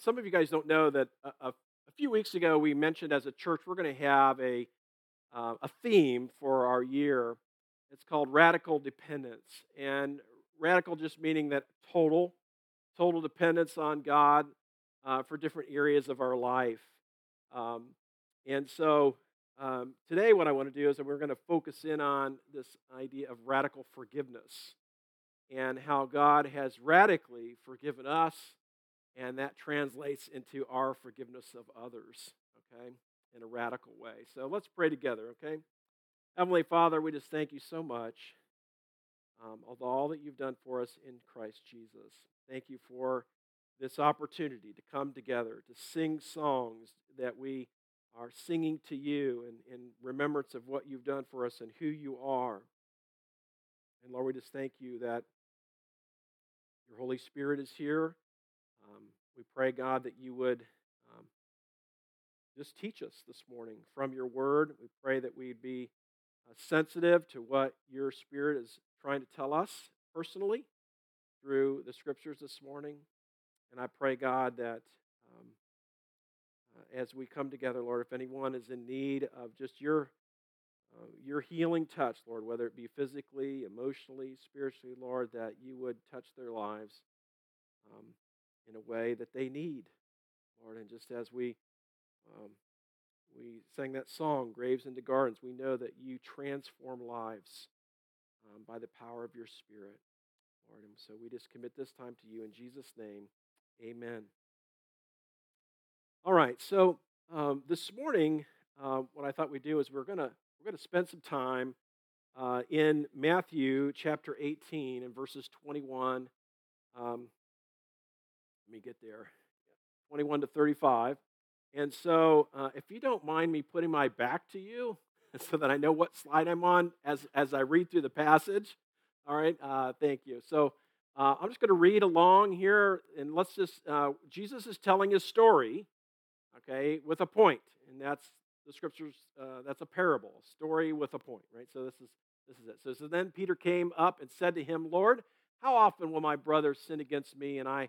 some of you guys don't know that a, a, few weeks ago we mentioned as a church we're going to have a, uh, a theme for our year. It's called radical dependence. And radical just meaning that total, total dependence on God uh, for different areas of our life. Um, and so um, today, what I want to do is that we're going to focus in on this idea of radical forgiveness and how God has radically forgiven us and that translates into our forgiveness of others, okay, in a radical way. So let's pray together, okay? Heavenly Father, we just thank you so much um, of all that you've done for us in Christ Jesus. Thank you for this opportunity to come together, to sing songs that we are singing to you in, in remembrance of what you've done for us and who you are. And Lord, we just thank you that your Holy Spirit is here we pray, God, that you would um, just teach us this morning from your word. We pray that we'd be uh, sensitive to what your spirit is trying to tell us personally through the scriptures this morning. And I pray, God, that um, uh, as we come together, Lord, if anyone is in need of just your uh, your healing touch, Lord, whether it be physically, emotionally, spiritually, Lord, that you would touch their lives. Um, in a way that they need, Lord. And just as we um, we sang that song, "Graves into Gardens," we know that you transform lives um, by the power of your Spirit, Lord. And so we just commit this time to you in Jesus' name, Amen. All right, so um, this morning, uh, what I thought we'd do is we're gonna we're gonna spend some time uh, in Matthew chapter 18 and verses 21 um, let me get there 21 to 35. And so, uh, if you don't mind me putting my back to you so that I know what slide I'm on as, as I read through the passage, all right, uh, thank you. So, uh, I'm just going to read along here, and let's just, uh, Jesus is telling his story, okay, with a point, and that's the scriptures, uh, that's a parable, a story with a point, right? So, this is this is it. So, so then Peter came up and said to him, Lord, how often will my brother sin against me and I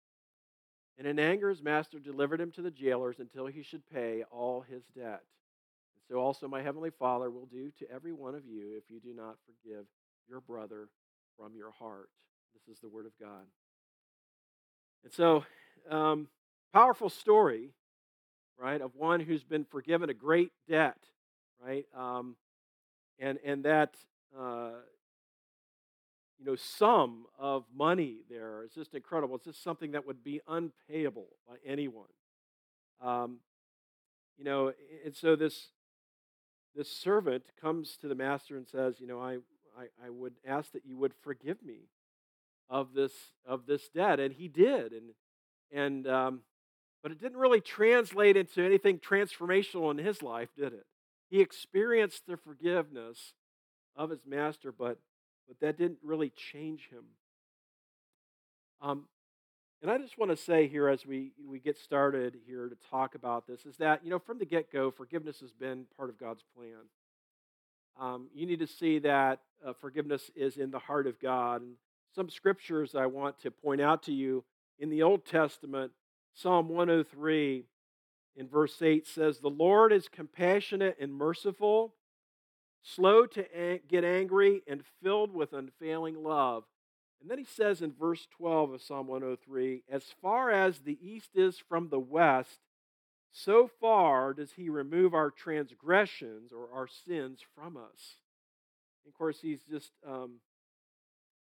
And in anger, his master delivered him to the jailers until he should pay all his debt. And so also my heavenly Father will do to every one of you if you do not forgive your brother from your heart. This is the word of God. And so, um, powerful story, right, of one who's been forgiven a great debt, right? Um, and, and that uh, you know, sum of money there is just incredible. It's just something that would be unpayable by anyone. Um, you know, and so this this servant comes to the master and says, you know, I, I, I would ask that you would forgive me of this of this debt, and he did, and and um, but it didn't really translate into anything transformational in his life, did it? He experienced the forgiveness of his master, but but that didn't really change him. Um, and I just want to say here as we, we get started here to talk about this is that, you know, from the get go, forgiveness has been part of God's plan. um, you need to see that uh, forgiveness is in the heart of God. And some scriptures I want to point out to you in the Old Testament, Psalm 103 in verse 8 says, The Lord is compassionate and merciful, slow to get angry, and filled with unfailing love. And then he says in verse 12 of Psalm 103 As far as the east is from the west, so far does he remove our transgressions or our sins from us. And Of course, he's just um,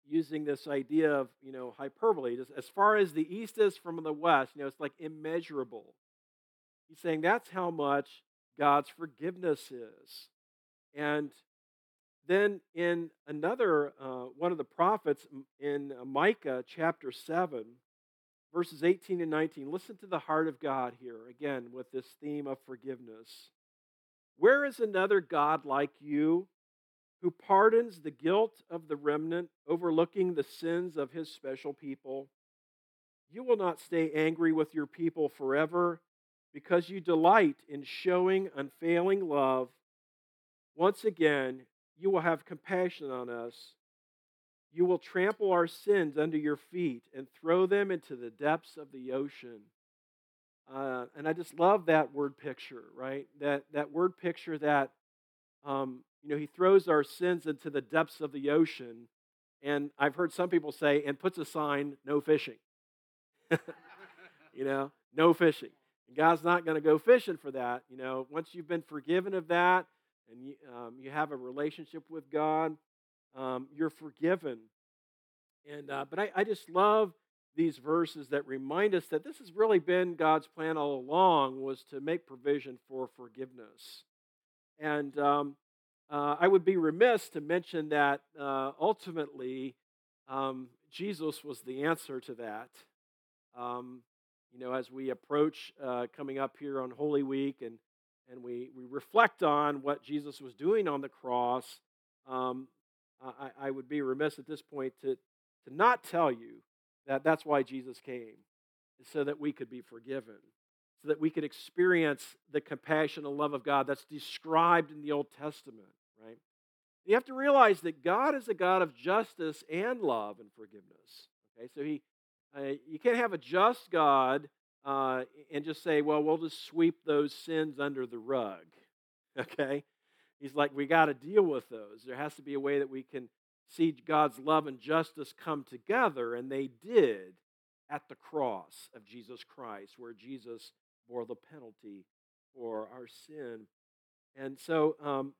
using this idea of, you know, hyperbole. Just as far as the east is from the west, you know, it's like immeasurable. He's saying that's how much God's forgiveness is. And then in another uh, one of the prophets in uh, Micah chapter 7, verses 18 and 19, listen to the heart of God here again with this theme of forgiveness. Where is another God like you who pardons the guilt of the remnant, overlooking the sins of his special people? You will not stay angry with your people forever because you delight in showing unfailing love. Once again, you will have compassion on us. You will trample our sins under your feet and throw them into the depths of the ocean. Uh, and I just love that word picture, right? That, that word picture that, um, you know, he throws our sins into the depths of the ocean. And I've heard some people say, and puts a sign, no fishing. you know, no fishing. And God's not going to go fishing for that. You know, once you've been forgiven of that, and you, um, you have a relationship with God, um, you're forgiven. And uh, but I, I just love these verses that remind us that this has really been God's plan all along was to make provision for forgiveness. And um, uh, I would be remiss to mention that uh, ultimately um, Jesus was the answer to that. Um, you know, as we approach uh, coming up here on Holy Week and and we, we reflect on what Jesus was doing on the cross, um, I, I would be remiss at this point to, to not tell you that that's why Jesus came, so that we could be forgiven, so that we could experience the compassion and love of God that's described in the Old Testament, right? You have to realize that God is a God of justice and love and forgiveness. Okay, so he, uh, you can't have a just God uh, and just say, well, we'll just sweep those sins under the rug. Okay? He's like, we got to deal with those. There has to be a way that we can see God's love and justice come together, and they did at the cross of Jesus Christ, where Jesus bore the penalty for our sin. And so, um,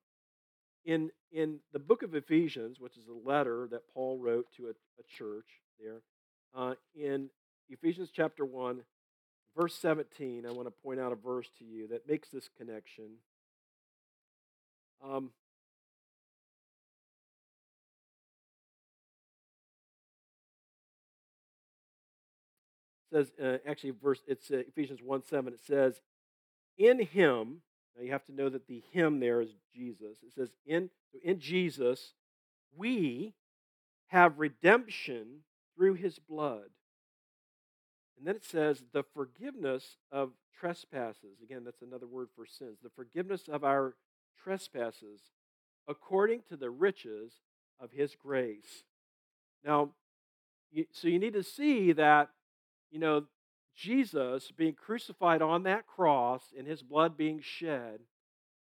in in the book of Ephesians, which is a letter that Paul wrote to a, a church there, uh, in Ephesians chapter one, verse 17, I want to point out a verse to you that makes this connection. Um, says uh, actually verse it's uh, ephesians 1 7 it says in him now you have to know that the him there is jesus it says in in jesus we have redemption through his blood and then it says, the forgiveness of trespasses. Again, that's another word for sins. The forgiveness of our trespasses according to the riches of his grace. Now, so you need to see that, you know, Jesus being crucified on that cross and his blood being shed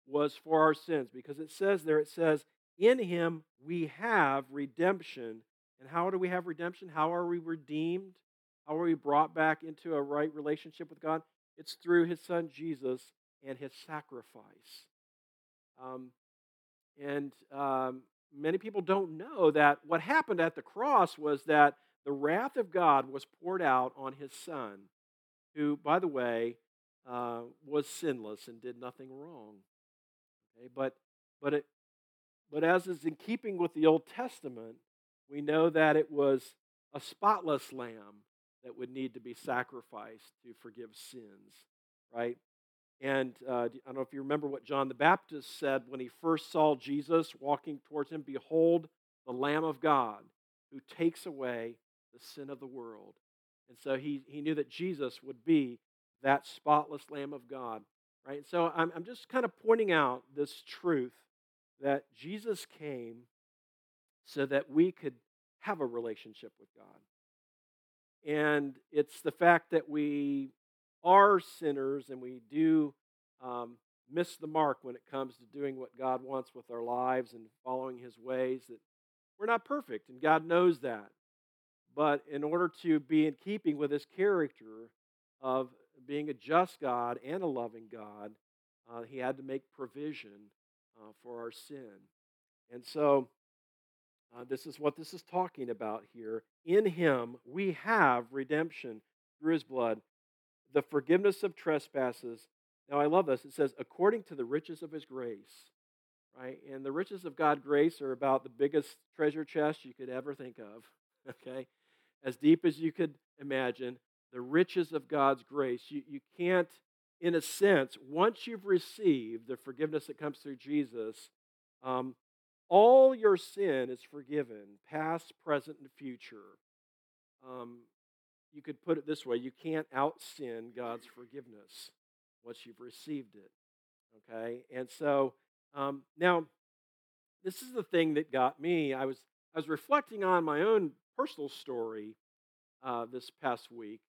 was for our sins because it says there, it says, in him we have redemption. And how do we have redemption? How are we redeemed? How are we brought back into a right relationship with God? It's through his son Jesus and his sacrifice. Um, and um, many people don't know that what happened at the cross was that the wrath of God was poured out on his son, who, by the way, uh, was sinless and did nothing wrong. Okay, but but it but as is in keeping with the Old Testament, we know that it was a spotless lamb that would need to be sacrificed to forgive sins, right? And uh, I don't know if you remember what John the Baptist said when he first saw Jesus walking towards him Behold, the Lamb of God who takes away the sin of the world. And so he, he knew that Jesus would be that spotless Lamb of God, right? So I'm, I'm just kind of pointing out this truth, that Jesus came so that we could have a relationship with God. And it's the fact that we are sinners and we do um, miss the mark when it comes to doing what God wants with our lives and following His ways, that we're not perfect, and God knows that. But in order to be in keeping with His character of being a just God and a loving God, uh, He had to make provision uh, for our sin. And so, uh, this is what this is talking about here. In Him, we have redemption through His blood, the forgiveness of trespasses. Now, I love this. It says, according to the riches of His grace, right? And the riches of God's grace are about the biggest treasure chest you could ever think of, okay? As deep as you could imagine, the riches of God's grace. You, you can't, in a sense, once you've received the forgiveness that comes through Jesus, um, all your sin is forgiven, past, present, and future. Um, you could put it this way you can't out sin God's forgiveness once you've received it. Okay? And so um, now, this is the thing that got me. I was, I was reflecting on my own personal story uh, this past week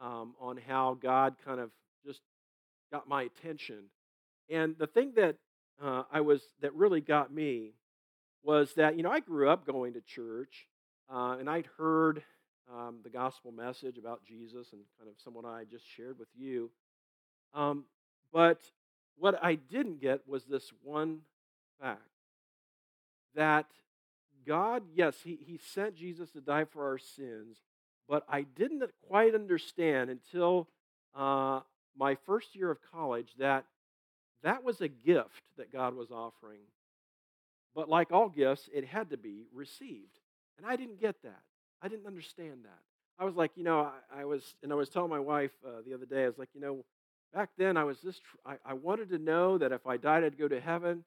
um, on how God kind of just got my attention. And the thing that uh, I was that really got me was that you know I grew up going to church, uh, and I'd heard um, the gospel message about Jesus and kind of someone I just shared with you. Um, but what I didn't get was this one fact that God, yes, he, he sent Jesus to die for our sins, but I didn't quite understand until uh, my first year of college that that was a gift that God was offering. But like all gifts, it had to be received. And I didn't get that. I didn't understand that. I was like, you know, I, I was, and I was telling my wife uh, the other day, I was like, you know, back then I was just, I, I wanted to know that if I died, I'd go to heaven.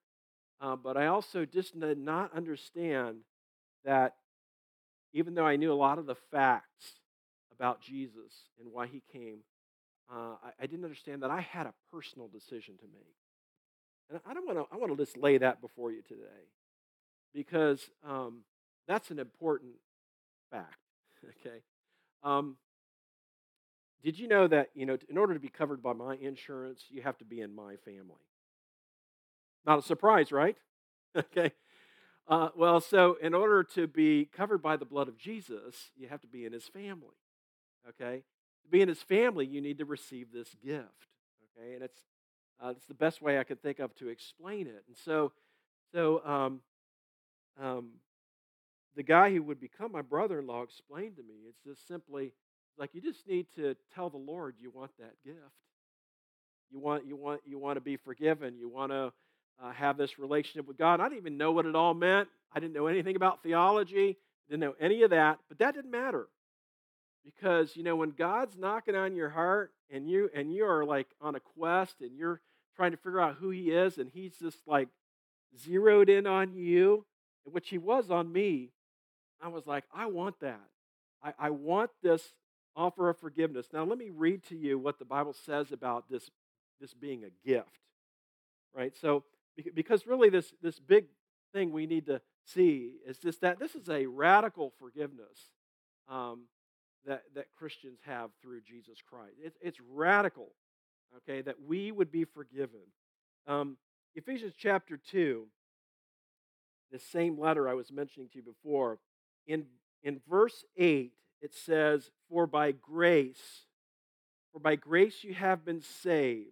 Uh, but I also just did not understand that even though I knew a lot of the facts about Jesus and why he came, uh, I, I, didn't understand that I had a personal decision to make. And I don't want to. I want to just lay that before you today, because um, that's an important fact. Okay. Um, did you know that you know in order to be covered by my insurance, you have to be in my family? Not a surprise, right? okay. Uh, well, so in order to be covered by the blood of Jesus, you have to be in his family. Okay? To be in his family, you need to receive this gift. Okay? And it's, uh, it's the best way I could think of to explain it. And so, so um, um, the guy who would become my brother in law explained to me it's just simply like you just need to tell the Lord you want that gift. You want, you want, you want to be forgiven. You want to uh, have this relationship with God. I didn't even know what it all meant. I didn't know anything about theology, didn't know any of that, but that didn't matter. Because, you know, when God's knocking on your heart and you and you are like on a quest and you're trying to figure out who he is and he's just like zeroed in on you, which he was on me, I was like, I want that. I, I want this offer of forgiveness. Now let me read to you what the Bible says about this, this being a gift. Right? So because really this, this big thing we need to see is just that this is a radical forgiveness um, that, that Christians have through Jesus Christ. It, it's radical, okay, that we would be forgiven. Um, Ephesians chapter 2, the same letter I was mentioning to you before, in, in verse 8, it says, For by grace, for by grace you have been saved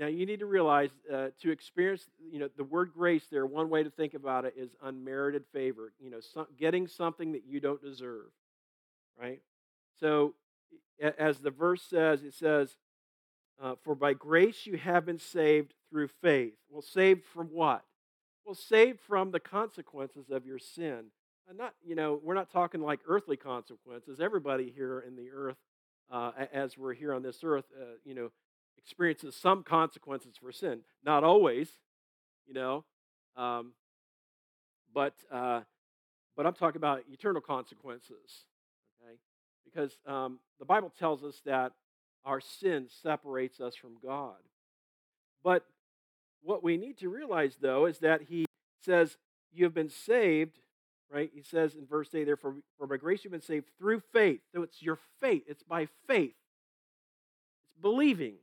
now, you need to realize uh, to experience, you know, the word grace there, one way to think about it is unmerited favor, you know, some, getting something that you don't deserve, right? So, as the verse says, it says, uh, For by grace you have been saved through faith. Well, saved from what? Well, saved from the consequences of your sin. And not, you know, we're not talking like earthly consequences. Everybody here in the earth, uh, as we're here on this earth, uh, you know, experiences some consequences for sin. Not always, you know, um, but uh, but I'm talking about eternal consequences. Okay, because um, the Bible tells us that our sin separates us from God. But what we need to realize, though, is that He says, You have been saved, right? He says in verse 8, Therefore, for by grace you've been saved through faith. So it's your faith, it's by faith. It's believing.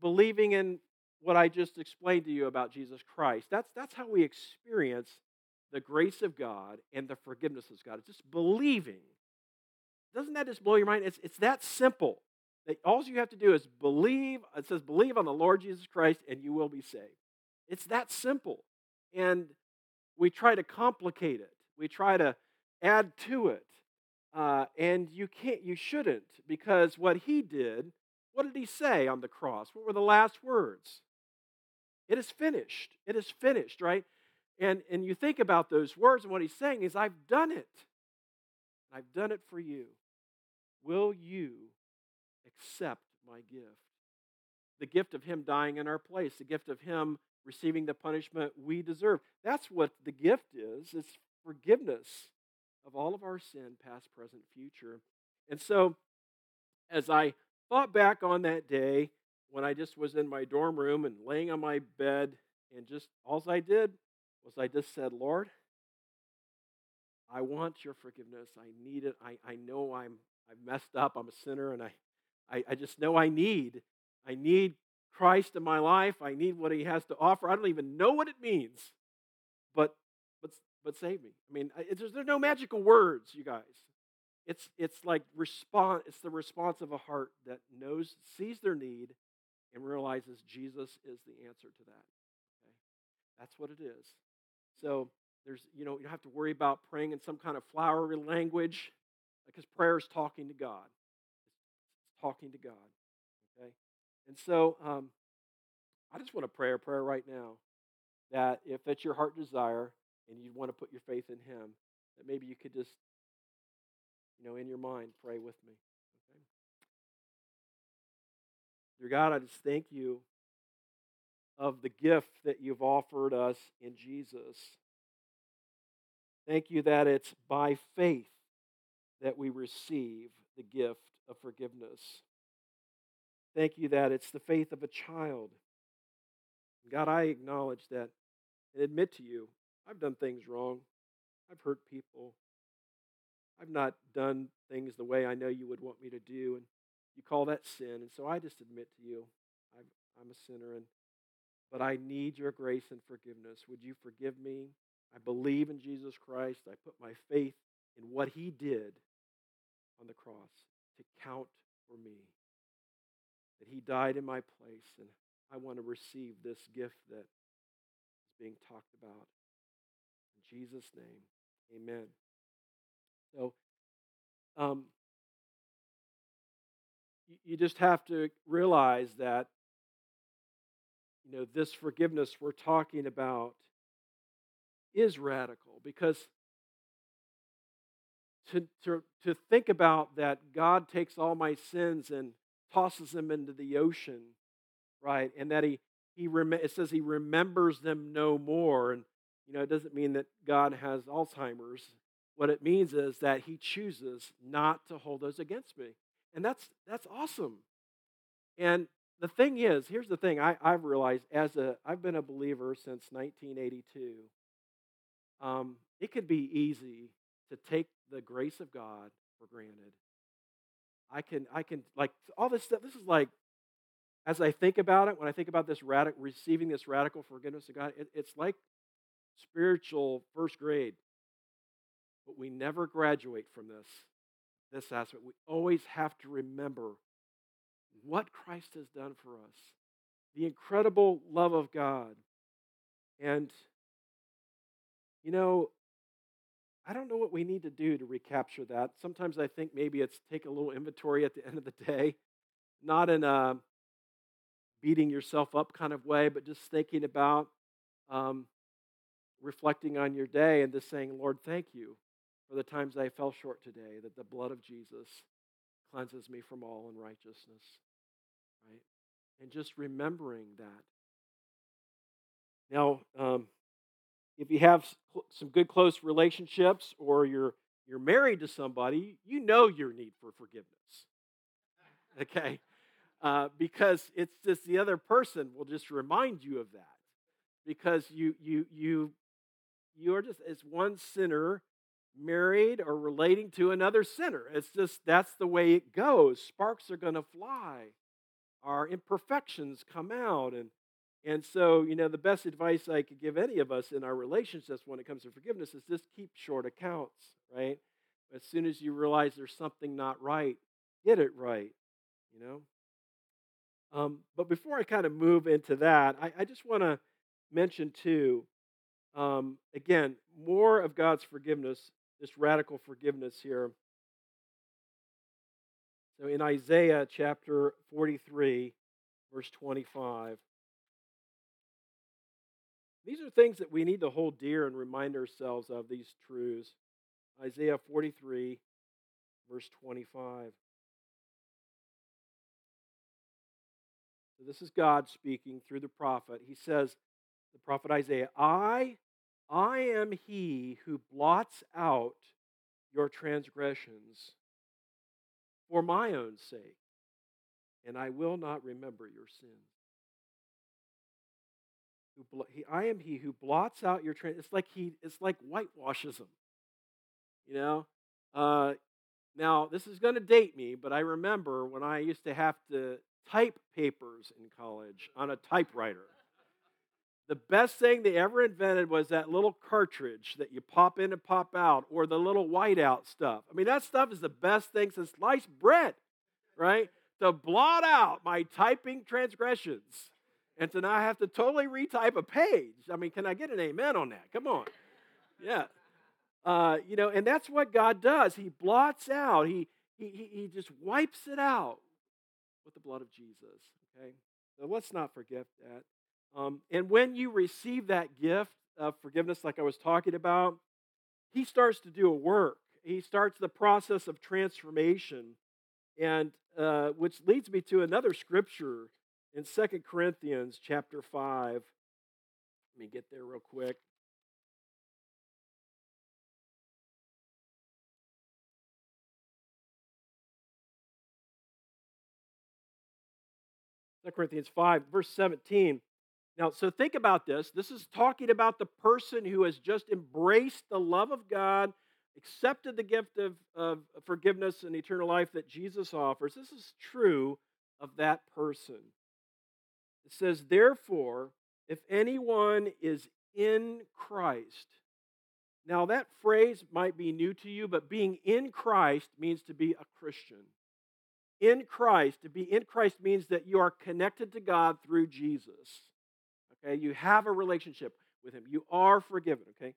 Believing in what I just explained to you about Jesus Christ. That's, that's how we experience the grace of God and the forgiveness of God. It's just believing. Doesn't that just blow your mind? It's, it's that simple. That all you have to do is believe. It says, believe on the Lord Jesus Christ and you will be saved. It's that simple. And we try to complicate it. We try to add to it. Uh, and you can't, you shouldn't, because what he did, what did he say on the cross? What were the last words? It is finished. It is finished, right? And, and you think about those words, and what he's saying is, I've done it. I've done it for you. Will you accept my gift? The gift of him dying in our place, the gift of him receiving the punishment we deserve. That's what the gift is. It's forgiveness of all of our sin, past, present, future. And so, as I thought back on that day when I just was in my dorm room and laying on my bed, and just all I did was I just said, Lord, I want your forgiveness. I need it. I, I know I'm I've messed up. I'm a sinner, and I, I, I just know I need. I need Christ in my life. I need what He has to offer. I don't even know what it means, but but but save me. I mean, there's, there's no magical words, you guys. It's it's like response. It's the response of a heart that knows, sees their need, and realizes Jesus is the answer to that. Okay, that's what it is. So there's, you know, you don't have to worry about praying in some kind of flowery language because prayer is talking to God. Talking to God. Okay? And so um, I just want to pray a prayer right now that if it's your heart desire and you want to put your faith in Him, that maybe you could just, you know, in your mind, pray with me. Okay? Dear God, I just thank you of the gift that you've offered us in Jesus. Thank you that it's by faith that we receive the gift of forgiveness. Thank you that it's the faith of a child. God, I acknowledge that and admit to you, I've done things wrong. I've hurt people. I've not done things the way I know you would want me to do. And you call that sin. And so I just admit to you, I'm, I'm a sinner. And but I need your grace and forgiveness. Would you forgive me? I believe in Jesus Christ. I put my faith in what he did on the cross to count for me. That he died in my place, and I want to receive this gift that is being talked about. In Jesus' name, amen. So, um, you just have to realize that you know, this forgiveness we're talking about is radical because to, to, to think about that God takes all my sins and tosses them into the ocean, right? And that he, he rem- it says he remembers them no more. And, you know, it doesn't mean that God has Alzheimer's. What it means is that he chooses not to hold those against me. And that's, that's awesome. And the thing is, here's the thing I, I've realized as a, I've been a believer since 1982. Um, it could be easy to take the grace of God for granted. I can, I can, like, all this stuff, this is like, as I think about it, when I think about this radical, receiving this radical forgiveness of God, it, it's like spiritual first grade. But we never graduate from this, this aspect. We always have to remember what Christ has done for us, the incredible love of God. And, you know, I don't know what we need to do to recapture that. Sometimes I think maybe it's take a little inventory at the end of the day, not in a beating yourself up kind of way, but just thinking about um, reflecting on your day and just saying, Lord, thank you for the times I fell short today, that the blood of Jesus cleanses me from all unrighteousness right? And just remembering that. Now, um, if you have some good close relationships or you're you're married to somebody, you know your need for forgiveness. Okay, uh, because it's just the other person will just remind you of that because you you you you are just as one sinner married or relating to another sinner. It's just that's the way it goes. Sparks are going to fly. Our imperfections come out and and so, you know, the best advice I could give any of us in our relationships when it comes to forgiveness is just keep short accounts, right? As soon as you realize there's something not right, get it right, you know? Um, but before I kind of move into that, I, I just want to mention too, um, again, more of God's forgiveness, this radical forgiveness here. So in Isaiah chapter 43, verse 25. These are things that we need to hold dear and remind ourselves of these truths. Isaiah 43, verse 25. So this is God speaking through the prophet. He says, the prophet Isaiah, I, I am he who blots out your transgressions for my own sake, and I will not remember your sins. I am he who blots out your trans. It's like he. It's like whitewashes them. You know. Uh, now this is going to date me, but I remember when I used to have to type papers in college on a typewriter. The best thing they ever invented was that little cartridge that you pop in and pop out, or the little whiteout stuff. I mean, that stuff is the best thing since sliced bread, right? To blot out my typing transgressions and to now I have to totally retype a page. I mean, can I get an amen on that? Come on. Yeah. Uh, you know, and that's what God does. He blots out, he, he, he just wipes it out with the blood of Jesus. Okay? So let's not forget that. Um, and when you receive that gift of forgiveness, like I was talking about, he starts to do a work. He starts the process of transformation, and uh, which leads me to another scripture in Second Corinthians chapter 5. Let me get there real quick. Second Corinthians 5, verse 17. Now, so think about this. This is talking about the person who has just embraced the love of God, accepted the gift of, of forgiveness and eternal life that Jesus offers. This is true of that person. It says, Therefore, if anyone is in Christ, now that phrase might be new to you, but being in Christ means to be a Christian. In Christ, to be in Christ means that you are connected to God through Jesus. Okay, you have a relationship with Him. You are forgiven. Okay,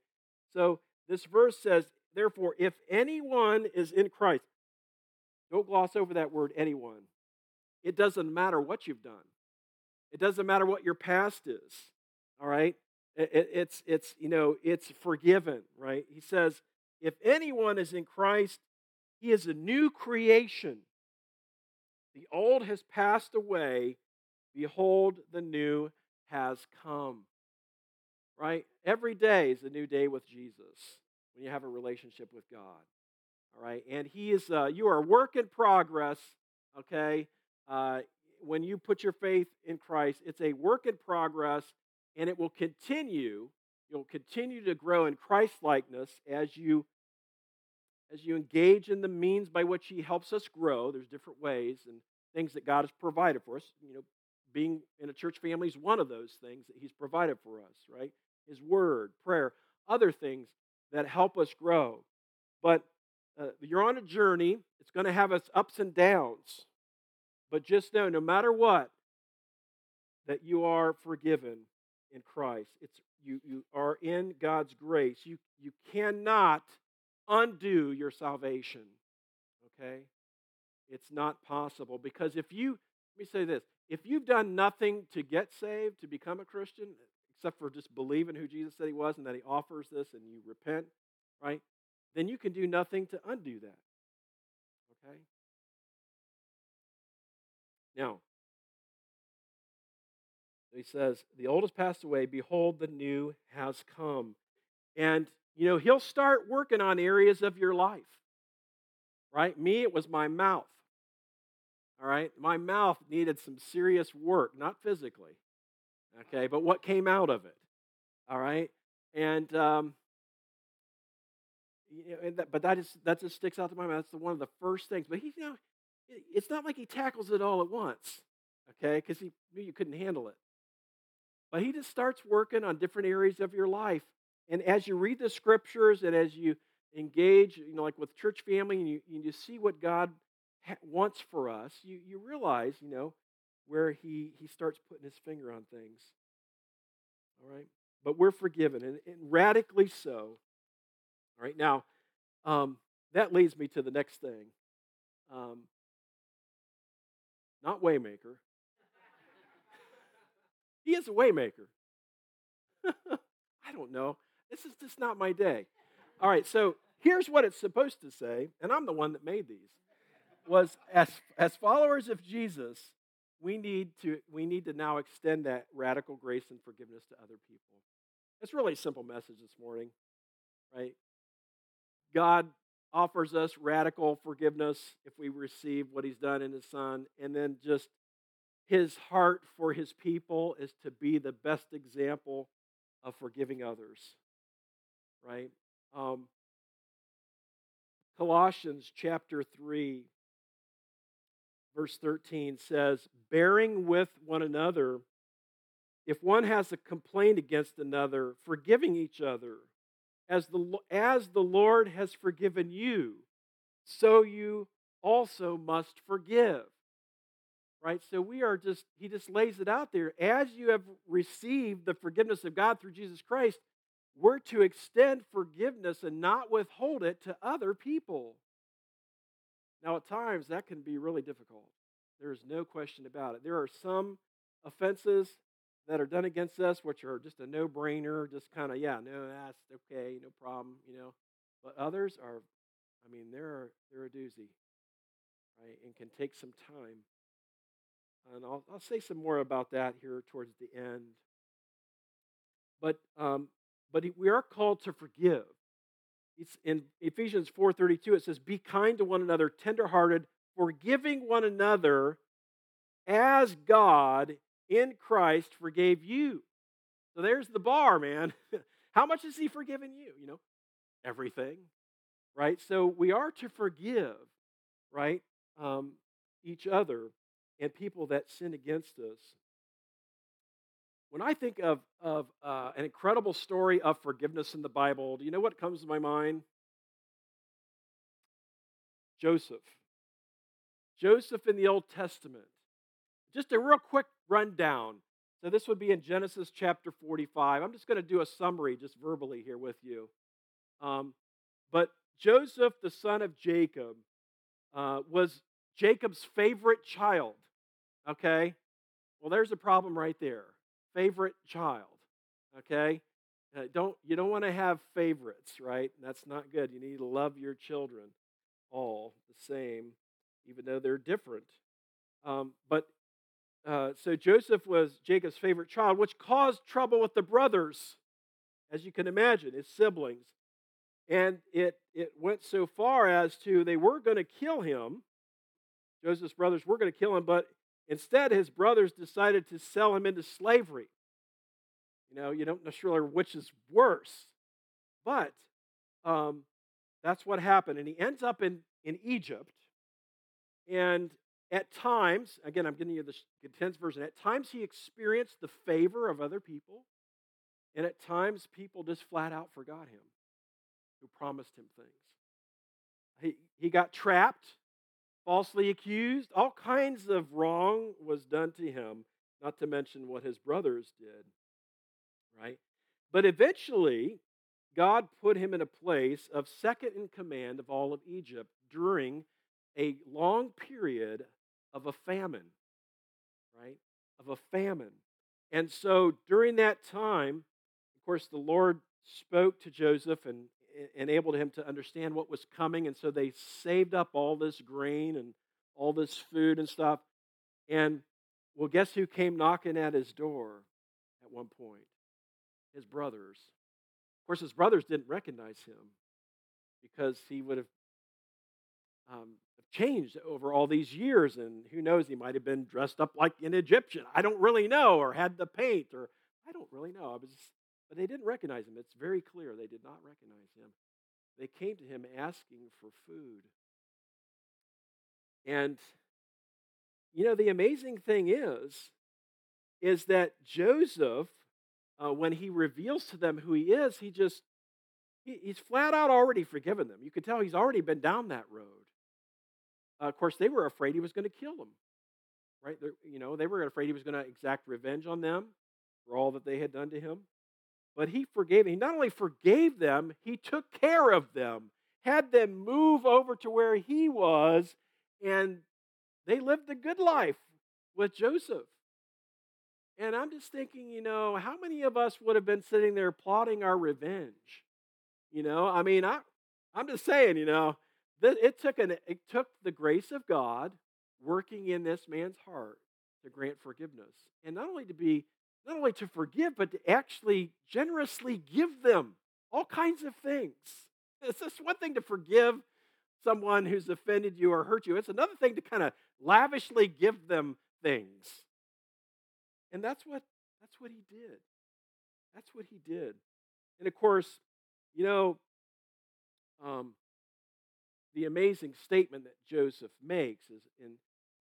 so this verse says, therefore, if anyone is in Christ, don't gloss over that word anyone. It doesn't matter what you've done. It doesn't matter what your past is. All right? It, it, it's, it's, you know, it's forgiven, right? He says, if anyone is in Christ, he is a new creation. The old has passed away. Behold, the new has come. Right? Every day is a new day with Jesus when you have a relationship with God. All right? And he is, uh, you are a work in progress, okay? Uh, when you put your faith in Christ, it's a work in progress and it will continue. You'll continue to grow in Christ likeness as you as you engage in the means by which he helps us grow. There's different ways and things that God has provided for us. You know, being in a church family is one of those things that he's provided for us, right? His word, prayer, other things that help us grow. But uh, you're on a journey. It's going to have its ups and downs. But just know, no matter what, that you are forgiven in Christ. It's you, you are in God's grace. You, you cannot undo your salvation. Okay? It's not possible. Because if you, let me say this, if you've done nothing to get saved, to become a Christian, except for just believing who Jesus said he was and that he offers this and you repent, right? Then you can do nothing to undo that. Now, he says, The old has passed away, behold, the new has come. And, you know, he'll start working on areas of your life, right? Me, it was my mouth. All right? My mouth needed some serious work, not physically, okay, but what came out of it. All right? And, um, you know, that, but that is that just sticks out to my mind. That's the, one of the first things. But he, you know, it's not like he tackles it all at once, okay? Because he knew you couldn't handle it. But he just starts working on different areas of your life. And as you read the scriptures and as you engage, you know, like with church family, and you, you see what God ha- wants for us, you, you realize, you know, where he, he starts putting his finger on things. All right? But we're forgiven, and, and radically so. All right, now, um, that leads me to the next thing. Um, not Waymaker. he is a Waymaker. I don't know. This is just not my day. All right, so here's what it's supposed to say, and I'm the one that made these. Was as as followers of Jesus, we need to we need to now extend that radical grace and forgiveness to other people. It's really a simple message this morning, right? God offers us radical forgiveness if we receive what he's done in his son. And then just his heart for his people is to be the best example of forgiving others right? Um, colossians chapter 3 verse 13 says bearing with one another if one has a complaint against another forgiving each other as the, as the Lord has forgiven you, so you also must forgive. Right? So we are just, he just lays it out there. As you have received the forgiveness of God through Jesus Christ, we're to extend forgiveness and not withhold it to other people. Now, at times, that can be really difficult. There is no question about it. There are some offenses that are done against us, which are just a no brainer, just kind of, yeah, no, that's okay, no problem, you know. But others are, I mean, they're, they're a doozy, right, and can take some time. And I'll, I'll say some more about that here towards the end. But, um, but we are called to forgive. It's in Ephesians 4:32 it says be kind to one another tenderhearted forgiving one another as God in Christ forgave you. So there's the bar, man. How much has he forgiven you? You know, everything, right? So we are to forgive, right, um, each other and people that sin against us. When I think of, of uh, an incredible story of forgiveness in the Bible, do you know what comes to my mind? Joseph. Joseph in the Old Testament. Just a real quick rundown. So this would be in Genesis chapter 45. I'm just going to do a summary just verbally here with you. Um, but Joseph, the son of Jacob, uh, was Jacob's favorite child. Okay? Well, there's a problem right there. Favorite child. Okay? Uh, don't you don't want to have favorites, right? That's not good. You need to love your children all the same, even though they're different. Um, but uh, so Joseph was Jacob's favorite child, which caused trouble with the brothers, as you can imagine, his siblings. And it, it went so far as to they were going to kill him. Joseph's brothers were going to kill him, but instead his brothers decided to sell him into slavery. You know, you don't necessarily know which is worse, but um, that's what happened. And he ends up in, in Egypt. And at times, again, I'm giving you the condensed version, at times he experienced the favor of other people, and at times people just flat out forgot him who promised him things. He, he got trapped, falsely accused, all kinds of wrong was done to him, not to mention what his brothers did, right? But eventually, God put him in a place of second in command of all of Egypt during a long period of a famine, right? Of a famine. And so during that time, of course, the Lord spoke to Joseph and enabled him to understand what was coming. And so they saved up all this grain and all this food and stuff. And well, guess who came knocking at his door at one point? His brothers. Of course, his brothers didn't recognize him because he would have um, changed over all these years. And who knows, he might have been dressed up like an Egyptian. I don't really know, or had the paint, or I don't really know. Was, but they didn't recognize him. It's very clear they did not recognize him. they came to him asking for food. And, you know, the amazing thing is, is that Joseph, uh, when he reveals to them who he is, he just, he, he's flat out already forgiven them. You could tell he's already been down that road. Uh, of course, they were afraid he was going to kill them, right? They're, you know, they were afraid he was going to exact revenge on them for all that they had done to him. But he forgave. He not only forgave them, he took care of them, had them move over to where he was, and they lived a good life with Joseph. And I'm just thinking, you know, how many of us would have been sitting there plotting our revenge? You know, I mean, I, I'm just saying, you know, it took an it took the grace of God working in this man's heart to grant forgiveness, and not only to be not only to forgive, but to actually generously give them all kinds of things. It's just one thing to forgive someone who's offended you or hurt you. It's another thing to kind of lavishly give them things. And that's what that's what he did. That's what he did. And of course, you know, um, the amazing statement that Joseph makes is in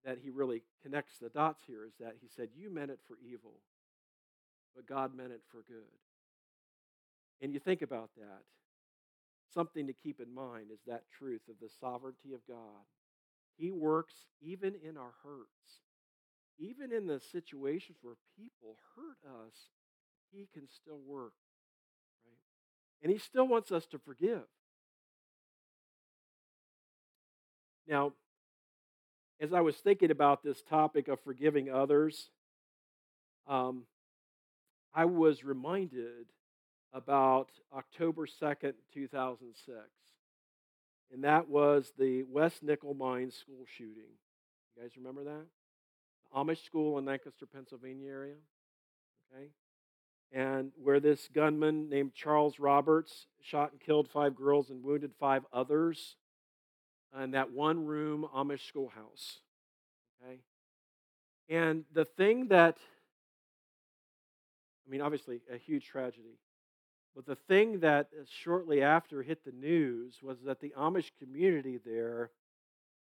that he really connects the dots here is that he said, You meant it for evil, but God meant it for good. And you think about that. Something to keep in mind is that truth of the sovereignty of God. He works even in our hurts, even in the situations where people hurt us, He can still work. Right? And He still wants us to forgive. Now, as I was thinking about this topic of forgiving others, um, I was reminded about October 2nd, 2006. And that was the West Nickel Mines school shooting. You guys remember that? The Amish school in Lancaster, Pennsylvania area. Okay? And where this gunman named Charles Roberts shot and killed five girls and wounded five others in that one room Amish schoolhouse. Okay? And the thing that, I mean, obviously a huge tragedy, but the thing that shortly after hit the news was that the Amish community there,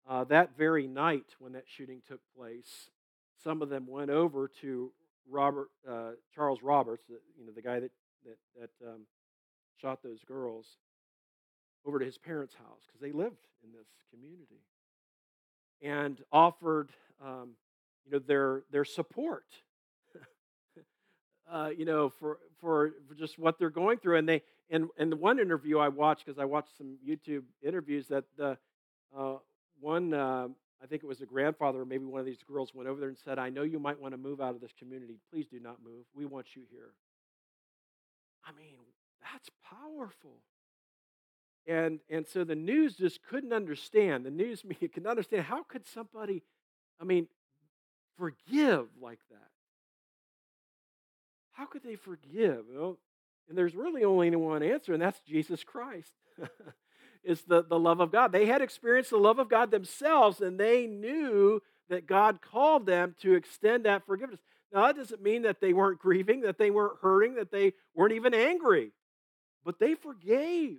uh, that very night when that shooting took place, some of them went over to Robert uh, Charles Roberts, you know, the guy that that, that um, shot those girls, over to his parents' house because they lived in this community and offered um, you know their their support uh, you know for, for just what they're going through. And they and and the one interview I watched because I watched some YouTube interviews that the uh, one uh, I think it was a grandfather or maybe one of these girls went over there and said I know you might want to move out of this community. Please do not move. We want you here. I mean that's powerful and, and so the news just couldn't understand. The news media could not understand how could somebody, I mean, forgive like that? How could they forgive? Well, and there's really only one answer, and that's Jesus Christ. it's the, the love of God. They had experienced the love of God themselves, and they knew that God called them to extend that forgiveness. Now, that doesn't mean that they weren't grieving, that they weren't hurting, that they weren't even angry, but they forgave.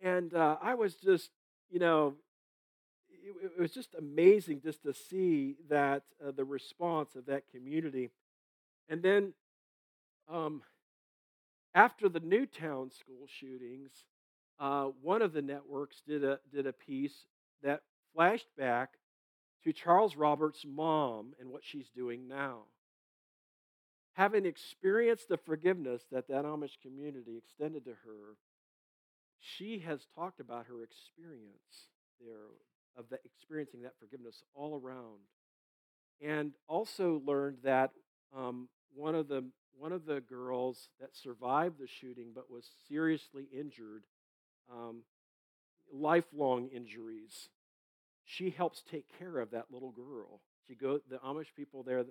And uh, I was just, you know, it, it, was just amazing just to see that uh, the response of that community. And then um, after the Newtown school shootings, uh, one of the networks did a, did a piece that flashed back to Charles Roberts' mom and what she's doing now. Having experienced the forgiveness that that Amish community extended to her, she has talked about her experience there of the, experiencing that forgiveness all around and also learned that um, one of the one of the girls that survived the shooting but was seriously injured um, lifelong injuries she helps take care of that little girl. She go the amish people there uh,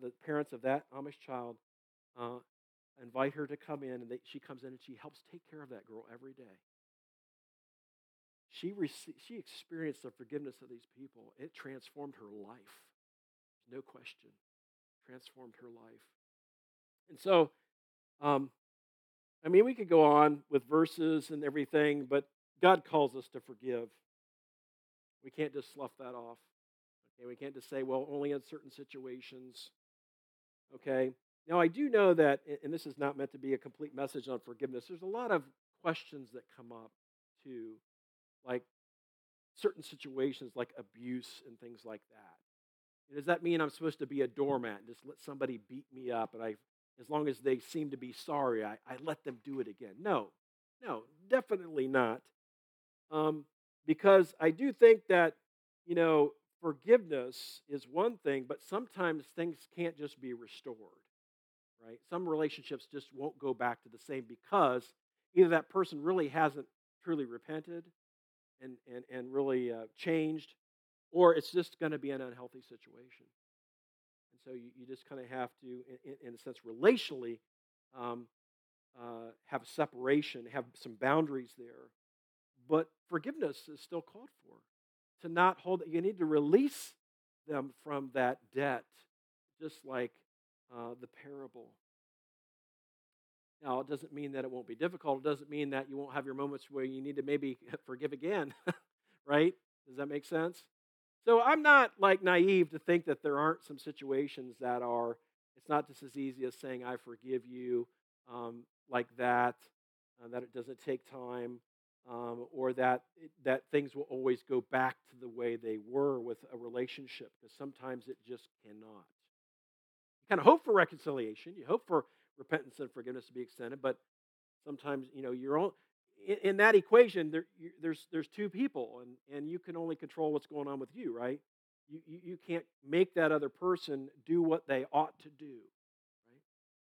the parents of that amish child uh, invite her to come in, and they, she comes in and she helps take care of that girl every day. She, rece- she experienced the forgiveness of these people. It transformed her life. No question. Transformed her life. And so, um, I mean, we could go on with verses and everything, but God calls us to forgive. We can't just slough that off. Okay, we can't just say, well, only in certain situations. Okay. Now, I do know that, and this is not meant to be a complete message on forgiveness, there's a lot of questions that come up too, like certain situations like abuse and things like that. Does that mean I'm supposed to be a doormat and just let somebody beat me up and I, as long as they seem to be sorry, I, I let them do it again? No, no, definitely not. Um, because I do think that, you know, forgiveness is one thing, but sometimes things can't just be restored, right? Some relationships just won't go back to the same because either that person really hasn't truly repented and, and, and really uh, changed, or it's just going to be an unhealthy situation. And so you, you just kind of have to, in, in, a sense, relationally, um, uh, have a separation, have some boundaries there. But forgiveness is still called for. To not hold, you need to release them from that debt, just like uh, the parable. Now, it doesn't mean that it won't be difficult. It doesn't mean that you won't have your moments where you need to maybe forgive again, right? Does that make sense? So I'm not like naive to think that there aren't some situations that are, it's not just as easy as saying, I forgive you um, like that, uh, that it doesn't take time, um, or that, that things will always go back to the way they were with a relationship, because sometimes it just cannot. Kind of hope for reconciliation, you hope for repentance and forgiveness to be extended. But sometimes, you know, you're all, in, in that equation, there, you, there's there's two people, and and you can only control what's going on with you, right? You, you you can't make that other person do what they ought to do, right?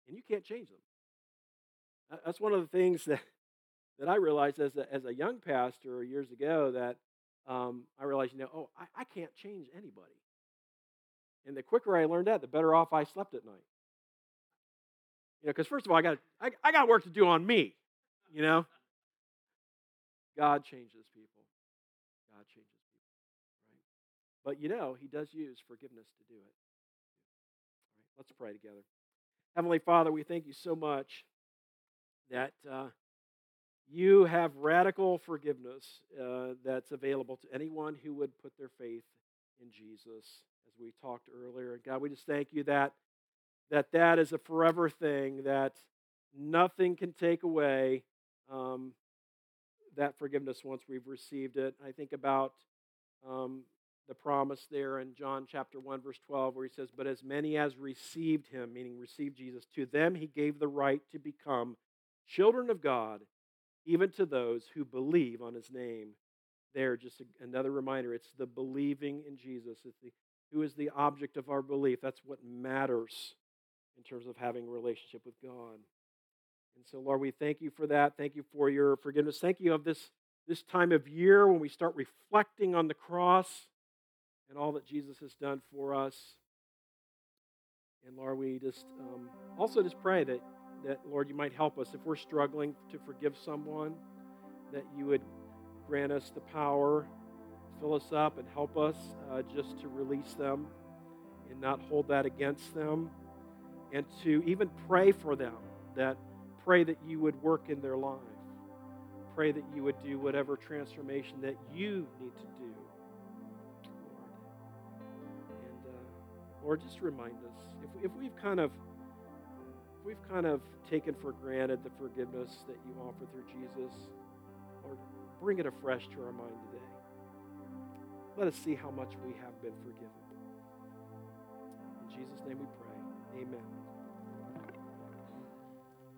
And you can't change them. That's one of the things that that I realized as a, as a young pastor years ago that um, I realized, you know, oh, I, I can't change anybody. And the quicker I learned that, the better off I slept at night. You know, because first of all, I got I, I got work to do on me. You know, God changes people. God changes people, right? But you know, He does use forgiveness to do it. Right, let's pray together. Heavenly Father, we thank you so much that uh, you have radical forgiveness uh, that's available to anyone who would put their faith in Jesus, as we talked earlier. God, we just thank you that that that is a forever thing, that nothing can take away um, that forgiveness once we've received it. I think about um, the promise there in John chapter 1, verse 12, where he says, But as many as received him, meaning received Jesus, to them he gave the right to become children of God, even to those who believe on his name. There, just another reminder it's the believing in Jesus, it's the, who is the object of our belief. That's what matters in terms of having a relationship with God. And so, Lord, we thank you for that. Thank you for your forgiveness. Thank you of this, this time of year when we start reflecting on the cross and all that Jesus has done for us. And Lord, we just um, also just pray that, that, Lord, you might help us if we're struggling to forgive someone, that you would grant us the power, fill us up, and help us uh, just to release them and not hold that against them and to even pray for them, that pray that you would work in their life. Pray that you would do whatever transformation that you need to do, Lord. And uh, Lord, just remind us if, if we've kind of if we've kind of taken for granted the forgiveness that you offer through Jesus, Lord, bring it afresh to our mind. Let us see how much we have been forgiven. In Jesus' name we pray. Amen.